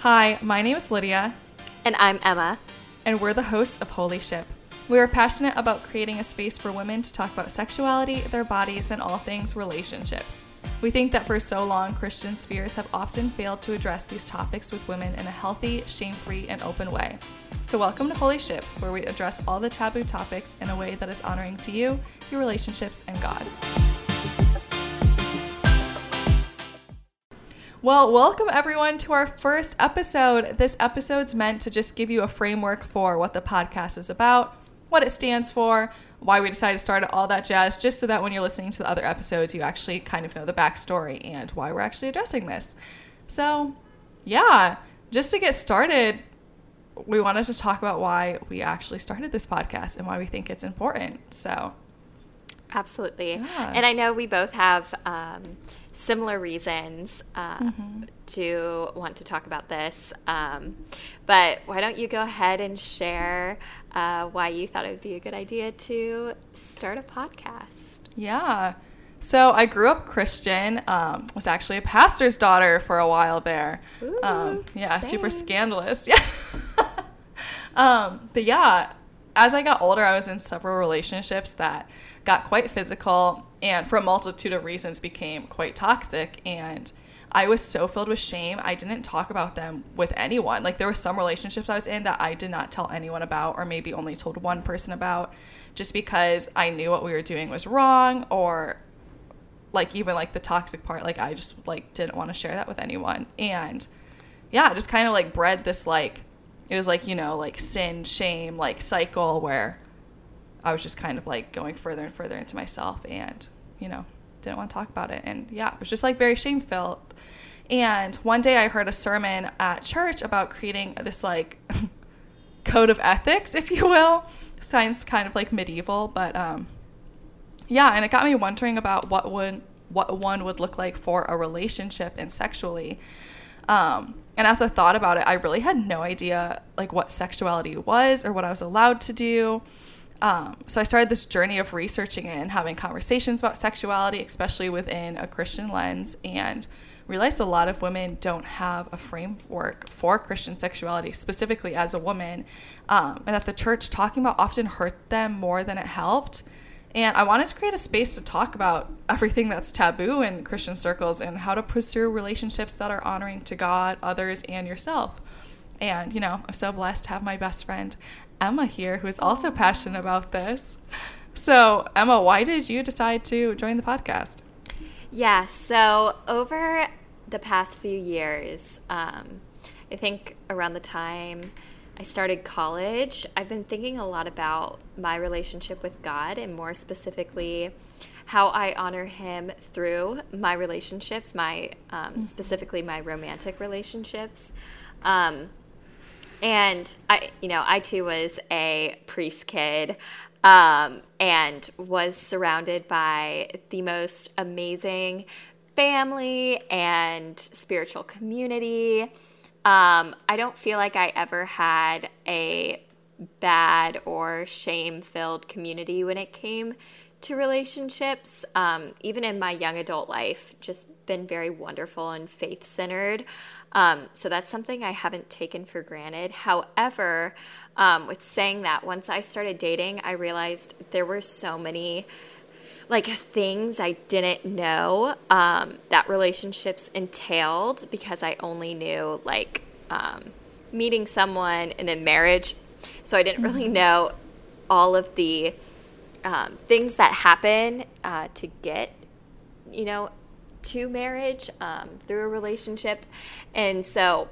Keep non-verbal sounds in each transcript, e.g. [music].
Hi, my name is Lydia, And I'm Emma. and we're the hosts of Holy Ship. We are passionate about creating a space for women to talk about sexuality, their bodies, and all things relationships. We think that for so long, Christian spheres have often failed to address these topics with women in a healthy, shame free, and open way. So, welcome to Holy Ship, where we address all the taboo topics in a way that is honoring to you, your relationships, and God. Well, welcome everyone to our first episode. This episode's meant to just give you a framework for what the podcast is about, what it stands for, why we decided to start all that jazz, just so that when you're listening to the other episodes, you actually kind of know the backstory and why we're actually addressing this. So, yeah, just to get started, we wanted to talk about why we actually started this podcast and why we think it's important. So, Absolutely. Yeah. And I know we both have um, similar reasons uh, to want to talk about this. Um, but why don't you go ahead and share uh, why you thought it would be a good idea to start a podcast? Yeah. So I grew up Christian. Um, was actually a pastor's daughter for a while there. um, Ooh, yeah, super scandalous. [laughs] Yeah. um, but yeah, as I got older, I was in several relationships that got quite physical, and for a multitude of reasons, became quite toxic. And I was so filled with shame, I didn't talk about them with anyone. Like there were some relationships I was in that I did not tell anyone about, or maybe only told one person about, just because I knew what we were doing was wrong, or like even like the toxic part like i just like didn't want to share that with anyone and yeah just kind of like bred this like it was like you know like sin shame like cycle where i was just kind of like going further and further into myself and you know didn't want to talk about it and yeah it was just like very shame filled and one day i heard a sermon at church about creating this like [laughs] code of ethics if you will sounds kind of like medieval but um yeah, and it got me wondering about what would what one would look like for a relationship and sexually. Um, and as I thought about it, I really had no idea like what sexuality was or what I was allowed to do. Um, so I started this journey of researching it and having conversations about sexuality, especially within a Christian lens, and realized a lot of women don't have a framework for Christian sexuality, specifically as a woman, um, and that the church talking about often hurt them more than it helped. And I wanted to create a space to talk about everything that's taboo in Christian circles and how to pursue relationships that are honoring to God, others, and yourself. And, you know, I'm so blessed to have my best friend, Emma, here, who is also passionate about this. So, Emma, why did you decide to join the podcast? Yeah, so over the past few years, um, I think around the time I started college, I've been thinking a lot about my relationship with God and more specifically how I honor Him through my relationships, my um, specifically my romantic relationships. Um, and I, you know, I too was a priest kid um, and was surrounded by the most amazing family and spiritual community. Um, I don't feel like I ever had a bad or shame filled community when it came to relationships. Um, even in my young adult life, just been very wonderful and faith centered. Um, so that's something I haven't taken for granted. However, um, with saying that, once I started dating, I realized there were so many like things I didn't know um, that relationships entailed because I only knew like um, meeting someone and then marriage. So I didn't really know all of the um, things that happen uh, to get, you know, to marriage um, through a relationship. And so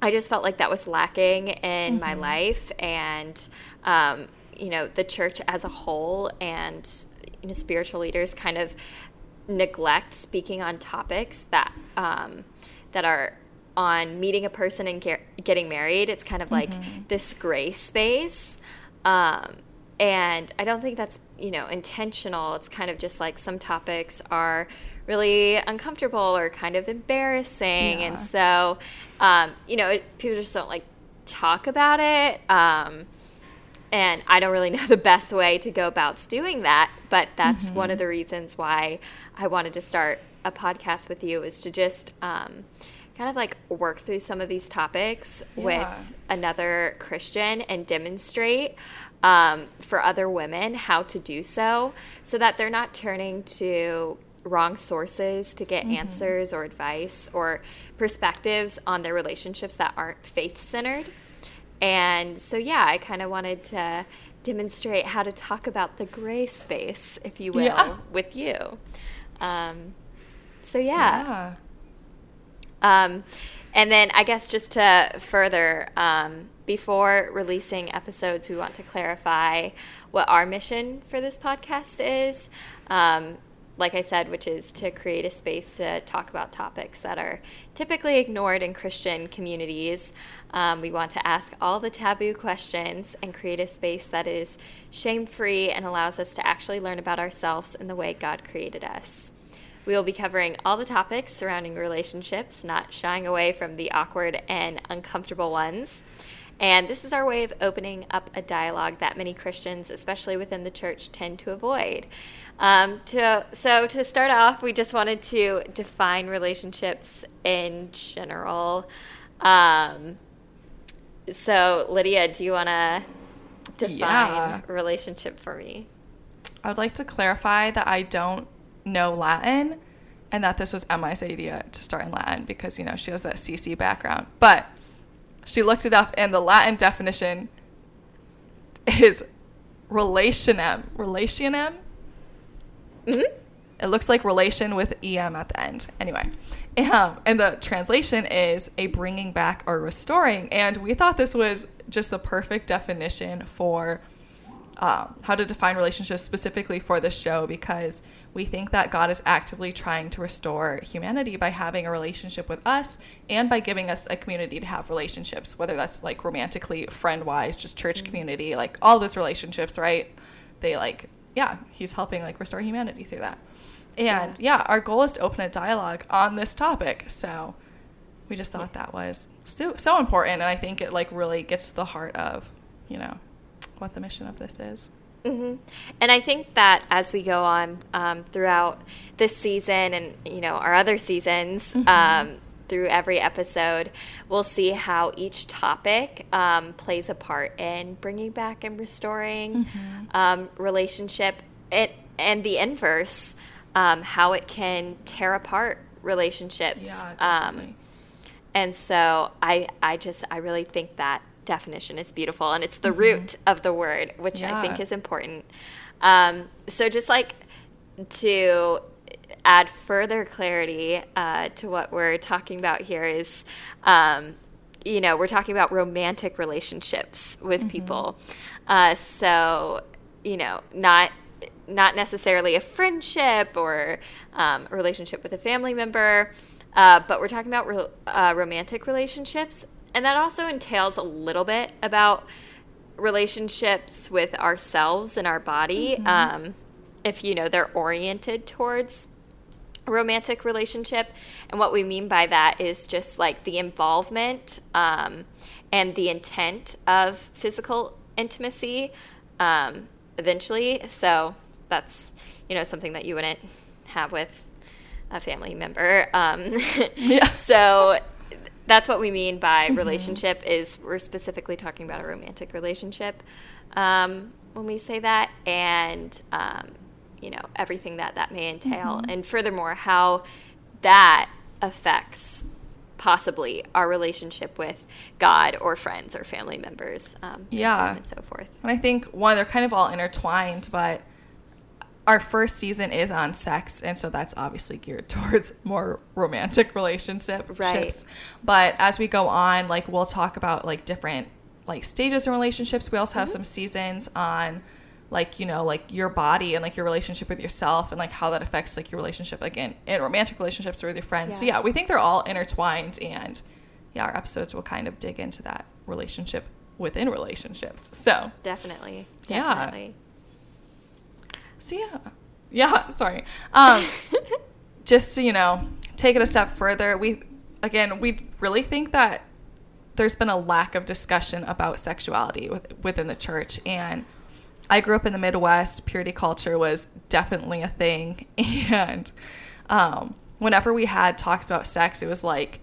I just felt like that was lacking in my life and, um, you know, the church as a whole and you know, spiritual leaders kind of neglect speaking on topics that um, that are on meeting a person and get, getting married. It's kind of like this gray space. Um, and I don't think that's, you know, intentional. It's kind of just like some topics are really uncomfortable or kind of embarrassing. Yeah. And so, um, you know, it, people just don't like talk about it. Um, and I don't really [laughs] know the best way to go about doing that, but that's one of the reasons why I wanted to start a podcast with you is to just um, kind of like work through some of these topics Yeah. with another Christian and demonstrate um, for other women how to do so so that they're not turning to wrong sources to get answers or advice or perspectives on their relationships that aren't faith centered. And so, yeah, I kind of wanted to demonstrate how to talk about the gray space, if you will, Yeah. with you. Um, so, yeah. Yeah. Um, and then I guess just to further, um, before releasing episodes, we want to clarify what our mission for this podcast is. Um, like I said, which is to create a space to talk about topics that are typically ignored in Christian communities. Um, we want to ask all the taboo questions and create a space that is shame free and allows us to actually learn about ourselves and the way God created us. We will be covering all the topics surrounding relationships, not shying away from the awkward and uncomfortable ones. And this is our way of opening up a dialogue that many Christians, especially within the church, tend to avoid. Um, to, so, to start off, we just wanted to define relationships in general. Um, so, Lydia, do you want to define Yeah. relationship for me? I would like to clarify that I don't know Latin and that this was Emma's idea to start in Latin because, you know, she has that CC background. But she looked it up and the Latin definition is relationem. Relationem? Mm-hmm. It looks like relation with em at the end. Anyway, um, and the translation is a bringing back or restoring. And we thought this was just the perfect definition for um, how to define relationships specifically for this show because we think that God is actively trying to restore humanity by having a relationship with us and by giving us a community to have relationships, whether that's like romantically, friend wise, just church community, like all those relationships, right? They like, yeah, he's helping like restore humanity through that. And yeah, our goal is to open a dialogue on this topic. So we just thought that was so, so important. And I think it like really gets to the heart of, you know, what the mission of this is. hmm And I think that as we go on um, throughout this season and you know our other seasons, um, through every episode, we'll see how each topic um, plays a part in bringing back and restoring um, relationship. It and the inverse, um, how it can tear apart relationships. Yeah, Um, and so I, I just, I really think that definition is beautiful, and it's the root of the word, which I think is important. Um, so just like to add further clarity uh, to what we're talking about here is, um, you know, we're talking about romantic relationships with people. Uh, so, you know, not not necessarily a friendship or um, a relationship with a family member, uh, but we're talking about re- uh, romantic relationships, and that also entails a little bit about relationships with ourselves and our body. Um, if you know they're oriented towards a romantic relationship, and what we mean by that is just like the involvement um, and the intent of physical intimacy. Um, eventually, so that's you know something that you wouldn't have with a family member. Um, [laughs] Yeah. [laughs] so that's what we mean by relationship is we're specifically talking about a romantic relationship um, when we say that and um, you know everything that that may entail. And furthermore how that affects possibly our relationship with god or friends or family members um, and so Yeah. and so forth. And I think one, they're kind of all intertwined, but our first season is on sex, and so that's obviously geared [laughs] towards more romantic relationships. Right. But as we go on, like we'll talk about like different like stages in relationships. We also have mm-hmm. some seasons on like you know like your body and like your relationship with yourself and like how that affects like your relationship like in, in romantic relationships or with your friends. So Yeah. yeah, we think they're all intertwined, and yeah, our episodes will kind of dig into that relationship within relationships. So definitely Yeah. So yeah, yeah. [laughs] Sorry. Um, [laughs] just to you know take it a step further, we again we really think that there's been a lack of discussion about sexuality with, within the church, and I grew up in the Midwest. Purity culture was definitely a thing, [laughs] and um, whenever we had talks about sex, it was like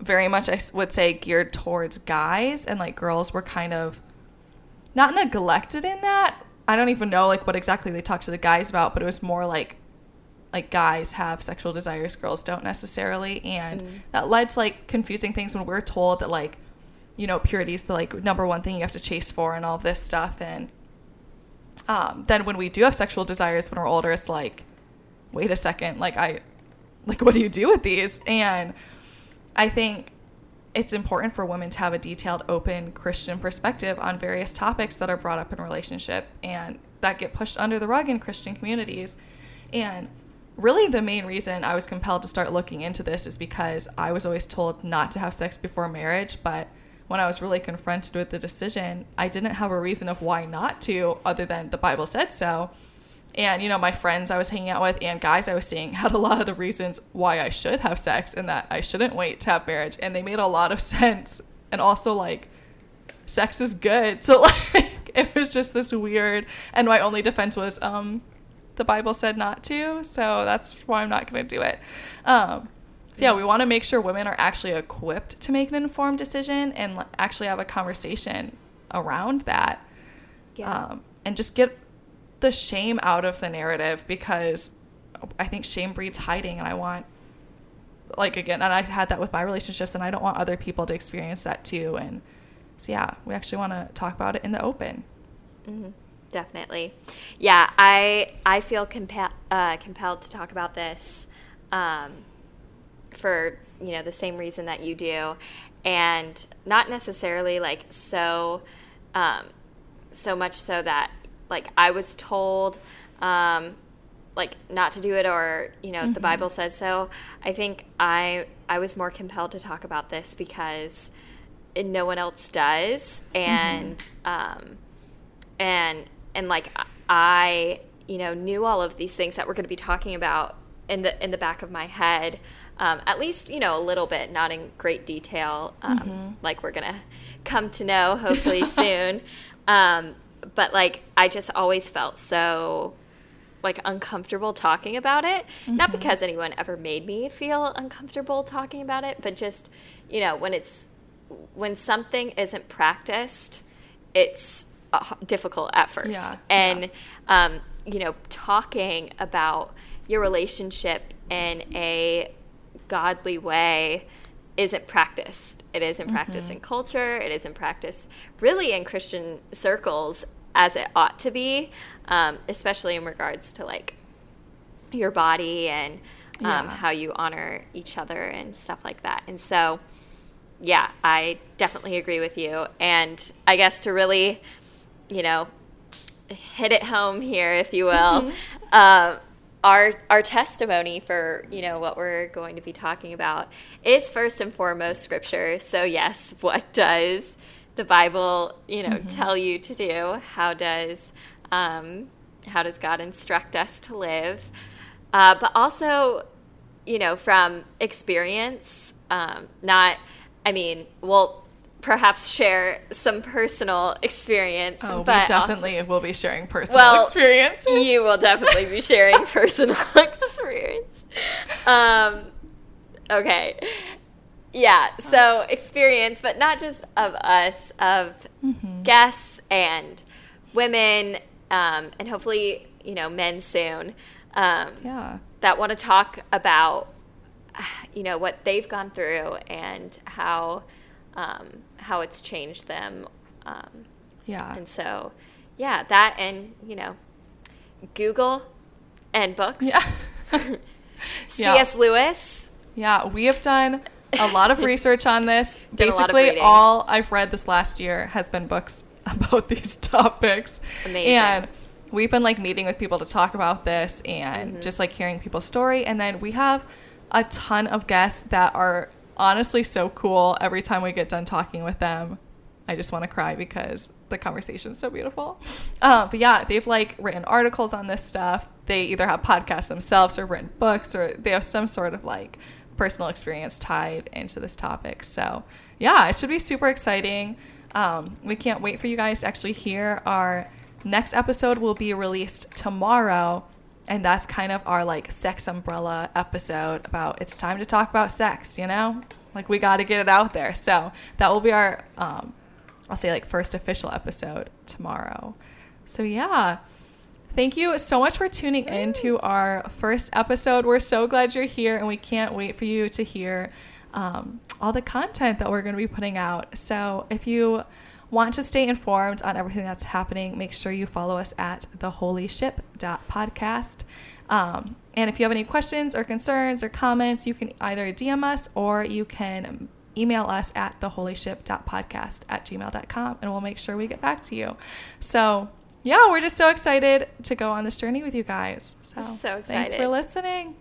very much I would say geared towards guys and like girls were kind of not neglected in that. I don't even know like what exactly they talked to the guys about, but it was more like like guys have sexual desires, girls don't necessarily, and that led to like confusing things when we're told that like you know purity is the like number one thing you have to chase for and all this stuff, and um, then when we do have sexual desires when we're older, it's like wait a second, like I like what do you do with these? And I think it's important for women to have a detailed, open Christian perspective on various topics that are brought up in relationship and that get pushed under the rug in Christian communities. And really, the main reason I was compelled to start looking into this is because I was always told not to have sex before marriage, but when I was really confronted with the decision, I didn't have a reason of why not to, other than the Bible said so. And, you know, my friends I was hanging out with and guys I was seeing had a lot of reasons why I should have sex and that I shouldn't wait to have marriage. And they made a lot of [laughs] sense. And also, like, sex is good. So, [laughs] like, it was just this weird. And my only defense was, um, the Bible said not to. So that's why I'm not going to do it. Um, so, yeah, we want to make sure women are actually equipped to make an informed decision and actually have a conversation around that Yeah. um, and just get the shame out of the narrative because I think shame breeds hiding, and I want, like, again, and I've had that with my relationships, and I don't want other people to experience that too. And so, yeah, we actually want to talk about it in the open. Definitely. Yeah, I I feel compel, uh, compelled to talk about this um, for you know the same reason that you do, and not necessarily like so um, so much so that like I was told um, like not to do it or you know the Bible says so. I think I I was more compelled to talk about this because no one else does, and um, and and like I you know knew all of these things that we're going to be talking about in the in the back of my head. Um, at least you know a little bit, not in great detail, um, like we're gonna come to know hopefully [laughs] soon. Um, but like I just always felt so like uncomfortable talking about it. Not because anyone ever made me feel uncomfortable talking about it, but just you know when it's when something isn't practiced, it's uh, difficult at first. Yeah, and um, you know, talking about your relationship in a godly way isn't practiced. It isn't practiced in culture. It isn't practiced really in Christian circles as it ought to be, um, especially in regards to like your body and um, Yeah. how you honor each other and stuff like that. And so, yeah, I definitely agree with you. And I guess to really, you know, hit it home here, if you will, [laughs] um, our our testimony for you know what we're going to be talking about is first and foremost scripture. So yes, what does the Bible you know tell you to do? How does um, how does God instruct us to live? Uh, but also, you know, from experience, um, not. I mean, we'll perhaps share some personal experience. Oh, we but also- definitely will be sharing personal Well, experiences. you will definitely be sharing [laughs] personal [laughs] experience. Um, okay. Yeah, so experience, but not just of us, of guests and women, um, and hopefully, you know, men soon um, yeah. that want to talk about, you know, what they've gone through and how um, how it's changed them. Um, Yeah. and so, yeah, that and, you know, Google and books. Yeah. [laughs] [laughs] Yeah. C.S. Lewis. Yeah, we have done a lot of [laughs] research on this. Did a lot of Basically, all I've read this last year has been books [laughs] about these [laughs] topics. Amazing. And we've been like meeting with people to talk about this and Mm-hmm. just like hearing people's story. And then we have a ton of guests that are honestly so cool. Every time we get done talking with them, I just want to cry because the conversation is so beautiful. Uh, but yeah, they've like written articles on this stuff. They either have podcasts themselves or written books or they have some sort of like personal experience tied into this topic. So yeah, it should be super exciting. Um, we can't wait for you guys to actually hear our next episode will be released tomorrow. and that's kind of our like sex umbrella episode about it's time to talk about sex, you know? Like we got to get it out there. So that will be our, um, I'll say like first official episode tomorrow. So yeah. Thank you so much for tuning in to our first episode. We're so glad you're here and we can't wait for you to hear um, all the content that we're going to be putting out. So if you want to stay informed on everything that's happening, make sure you follow us at the Holy theholyship.podcast. Um, and if you have any questions or concerns or comments, you can either DM us or you can email us at theholyship.podcast at gmail.com and we'll make sure we get back to you. So, yeah, we're just so excited to go on this journey with you guys. So, So thanks for listening.